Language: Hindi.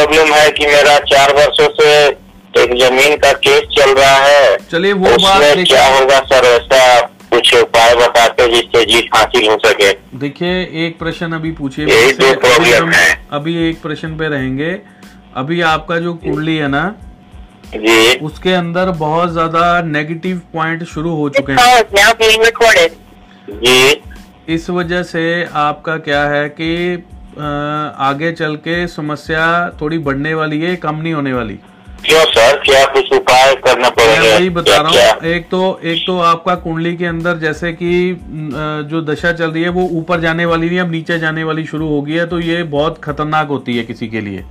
प्रॉब्लम है कि मेरा चार वर्षों से एक ज़मीन का केस चल रहा है। चलिए वो बात क्या होगा सर ऐसा कुछ उपाय बताते जिससे जीत हासिल हो सके? देखिए एक प्रश्न अभी पूछिए यही दो अभी प्रॉब्लम है। अभी एक प्रश्न पे रहेंगे। अभी आपका जो कुंडली है ना जी। उसके अंदर बहुत ज़्यादा नेगेटिव पॉइंट शुरू हो चुके हैं. जी। इस वजह से आपका क्या है कि आगे चल के समस्या थोड़ी बढ़ने वाली है कम नहीं होने वाली। क्यों सर? क्या कुछ उपाय करना पड़ेगा? मैं वही बता रहा हूँ एक तो एक तो आपका कुंडली के अंदर जैसे कि जो दशा चल रही है वो ऊपर जाने वाली नहीं अब नीचे जाने वाली शुरू हो गई है तो ये बहुत खतरनाक होती है किसी के लिए।